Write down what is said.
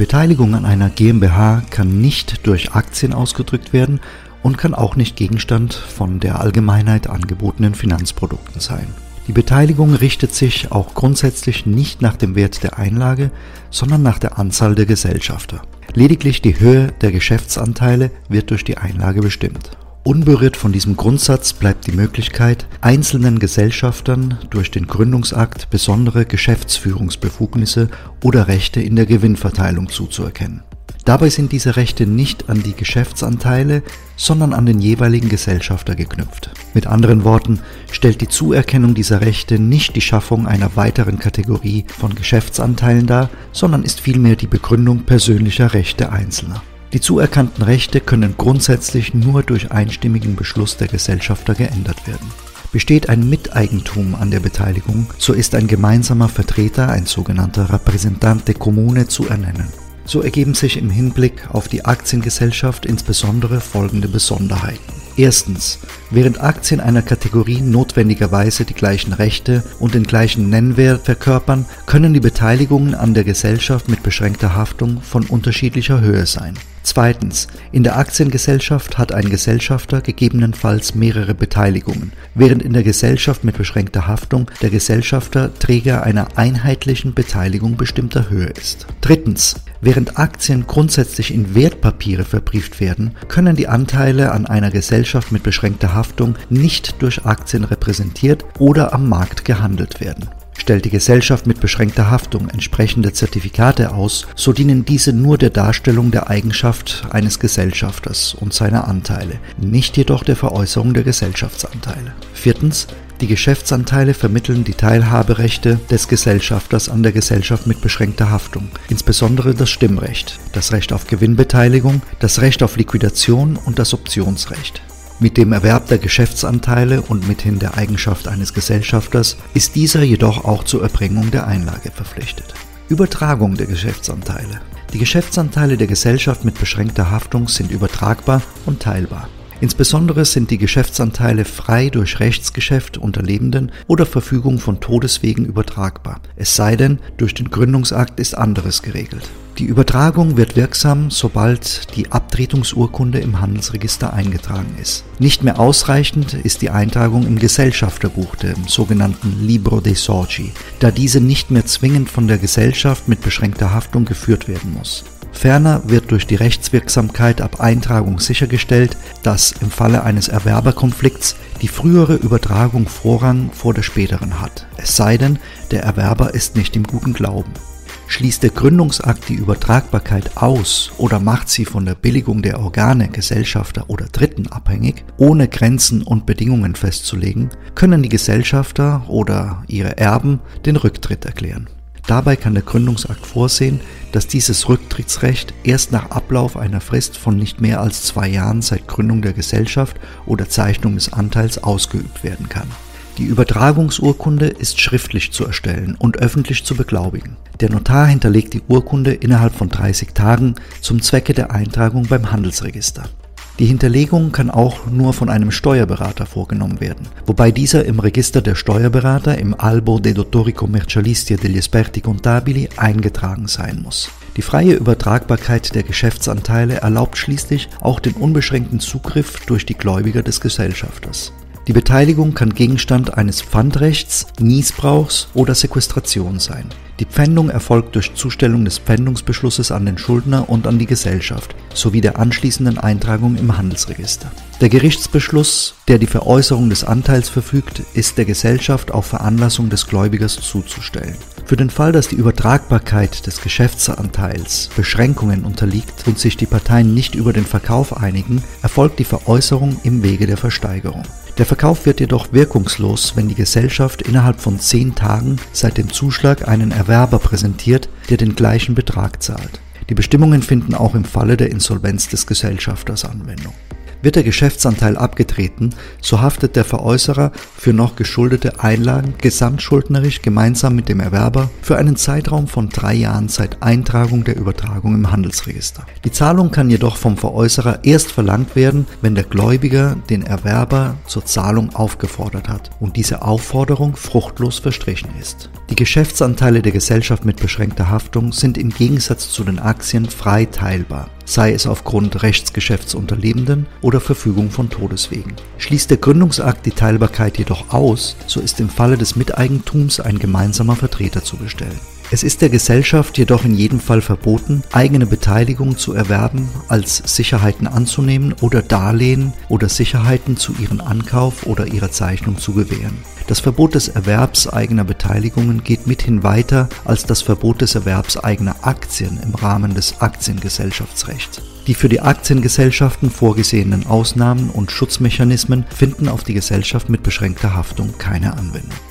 Beteiligung an einer GmbH kann nicht durch Aktien ausgedrückt werden und kann auch nicht Gegenstand von der Allgemeinheit angebotenen Finanzprodukten sein. Die Beteiligung richtet sich auch grundsätzlich nicht nach dem Wert der Einlage, sondern nach der Anzahl der Gesellschafter. Lediglich die Höhe der Geschäftsanteile wird durch die Einlage bestimmt. Unberührt von diesem Grundsatz bleibt die Möglichkeit, einzelnen Gesellschaftern durch den Gründungsakt besondere Geschäftsführungsbefugnisse oder Rechte in der Gewinnverteilung zuzuerkennen. Dabei sind diese Rechte nicht an die Geschäftsanteile, sondern an den jeweiligen Gesellschafter geknüpft. Mit anderen Worten stellt die Zuerkennung dieser Rechte nicht die Schaffung einer weiteren Kategorie von Geschäftsanteilen dar, sondern ist vielmehr die Begründung persönlicher Rechte Einzelner. Die zuerkannten Rechte können grundsätzlich nur durch einstimmigen Beschluss der Gesellschafter geändert werden. Besteht ein Miteigentum an der Beteiligung, so ist ein gemeinsamer Vertreter, ein sogenannter Rappresentante Comune, zu ernennen. So ergeben sich im Hinblick auf die Aktiengesellschaft insbesondere folgende Besonderheiten. Erstens, während Aktien einer Kategorie notwendigerweise die gleichen Rechte und den gleichen Nennwert verkörpern, können die Beteiligungen an der Gesellschaft mit beschränkter Haftung von unterschiedlicher Höhe sein. Zweitens. In der Aktiengesellschaft hat ein Gesellschafter gegebenenfalls mehrere Beteiligungen, während in der Gesellschaft mit beschränkter Haftung der Gesellschafter Träger einer einheitlichen Beteiligung bestimmter Höhe ist. Drittens. Während Aktien grundsätzlich in Wertpapiere verbrieft werden, können die Anteile an einer Gesellschaft mit beschränkter Haftung nicht durch Aktien repräsentiert oder am Markt gehandelt werden. Stellt die Gesellschaft mit beschränkter Haftung entsprechende Zertifikate aus, so dienen diese nur der Darstellung der Eigenschaft eines Gesellschafters und seiner Anteile, nicht jedoch der Veräußerung der Gesellschaftsanteile. Viertens. Die Geschäftsanteile vermitteln die Teilhaberechte des Gesellschafters an der Gesellschaft mit beschränkter Haftung, insbesondere das Stimmrecht, das Recht auf Gewinnbeteiligung, das Recht auf Liquidation und das Optionsrecht. Mit dem Erwerb der Geschäftsanteile und mithin der Eigenschaft eines Gesellschafters ist dieser jedoch auch zur Erbringung der Einlage verpflichtet. Übertragung der Geschäftsanteile. Die Geschäftsanteile der Gesellschaft mit beschränkter Haftung sind übertragbar und teilbar. Insbesondere sind die Geschäftsanteile frei durch Rechtsgeschäft unter Lebenden oder Verfügung von Todeswegen übertragbar, es sei denn, durch den Gründungsakt ist anderes geregelt. Die Übertragung wird wirksam, sobald die Abtretungsurkunde im Handelsregister eingetragen ist. Nicht mehr ausreichend ist die Eintragung im Gesellschafterbuch, dem sogenannten Libro dei Soci, da diese nicht mehr zwingend von der Gesellschaft mit beschränkter Haftung geführt werden muss. Ferner wird durch die Rechtswirksamkeit ab Eintragung sichergestellt, dass im Falle eines Erwerberkonflikts die frühere Übertragung Vorrang vor der späteren hat, es sei denn, der Erwerber ist nicht im guten Glauben. Schließt der Gründungsakt die Übertragbarkeit aus oder macht sie von der Billigung der Organe, Gesellschafter oder Dritten abhängig, ohne Grenzen und Bedingungen festzulegen, können die Gesellschafter oder ihre Erben den Rücktritt erklären. Dabei kann der Gründungsakt vorsehen, dass dieses Rücktrittsrecht erst nach Ablauf einer Frist von nicht mehr als zwei Jahren seit Gründung der Gesellschaft oder Zeichnung des Anteils ausgeübt werden kann. Die Übertragungsurkunde ist schriftlich zu erstellen und öffentlich zu beglaubigen. Der Notar hinterlegt die Urkunde innerhalb von 30 Tagen zum Zwecke der Eintragung beim Handelsregister. Die Hinterlegung kann auch nur von einem Steuerberater vorgenommen werden, wobei dieser im Register der Steuerberater im Albo dei Dottori Commercialisti e degli Esperti Contabili eingetragen sein muss. Die freie Übertragbarkeit der Geschäftsanteile erlaubt schließlich auch den unbeschränkten Zugriff durch die Gläubiger des Gesellschafters. Die Beteiligung kann Gegenstand eines Pfandrechts, Niesbrauchs oder Sequestration sein. Die Pfändung erfolgt durch Zustellung des Pfändungsbeschlusses an den Schuldner und an die Gesellschaft sowie der anschließenden Eintragung im Handelsregister. Der Gerichtsbeschluss, der die Veräußerung des Anteils verfügt, ist der Gesellschaft auf Veranlassung des Gläubigers zuzustellen. Für den Fall, dass die Übertragbarkeit des Geschäftsanteils Beschränkungen unterliegt und sich die Parteien nicht über den Verkauf einigen, erfolgt die Veräußerung im Wege der Versteigerung. Der Verkauf wird jedoch wirkungslos, wenn die Gesellschaft innerhalb von zehn Tagen seit dem Zuschlag einen Erwerber präsentiert, der den gleichen Betrag zahlt. Die Bestimmungen finden auch im Falle der Insolvenz des Gesellschafters Anwendung. Wird der Geschäftsanteil abgetreten, so haftet der Veräußerer für noch geschuldete Einlagen gesamtschuldnerisch gemeinsam mit dem Erwerber für einen Zeitraum von drei Jahren seit Eintragung der Übertragung im Handelsregister. Die Zahlung kann jedoch vom Veräußerer erst verlangt werden, wenn der Gläubiger den Erwerber zur Zahlung aufgefordert hat und diese Aufforderung fruchtlos verstrichen ist. Die Geschäftsanteile der Gesellschaft mit beschränkter Haftung sind im Gegensatz zu den Aktien frei teilbar sei es aufgrund Rechtsgeschäfts unter Lebenden oder Verfügung von Todeswegen. Schließt der Gründungsakt die Teilbarkeit jedoch aus, so ist im Falle des Miteigentums ein gemeinsamer Vertreter zu bestellen. Es ist der Gesellschaft jedoch in jedem Fall verboten, eigene Beteiligung zu erwerben, als Sicherheiten anzunehmen oder Darlehen oder Sicherheiten zu ihrem Ankauf oder ihrer Zeichnung zu gewähren. Das Verbot des Erwerbs eigener Beteiligungen geht mithin weiter als das Verbot des Erwerbs eigener Aktien im Rahmen des Aktiengesellschaftsrechts. Die für die Aktiengesellschaften vorgesehenen Ausnahmen und Schutzmechanismen finden auf die Gesellschaft mit beschränkter Haftung keine Anwendung.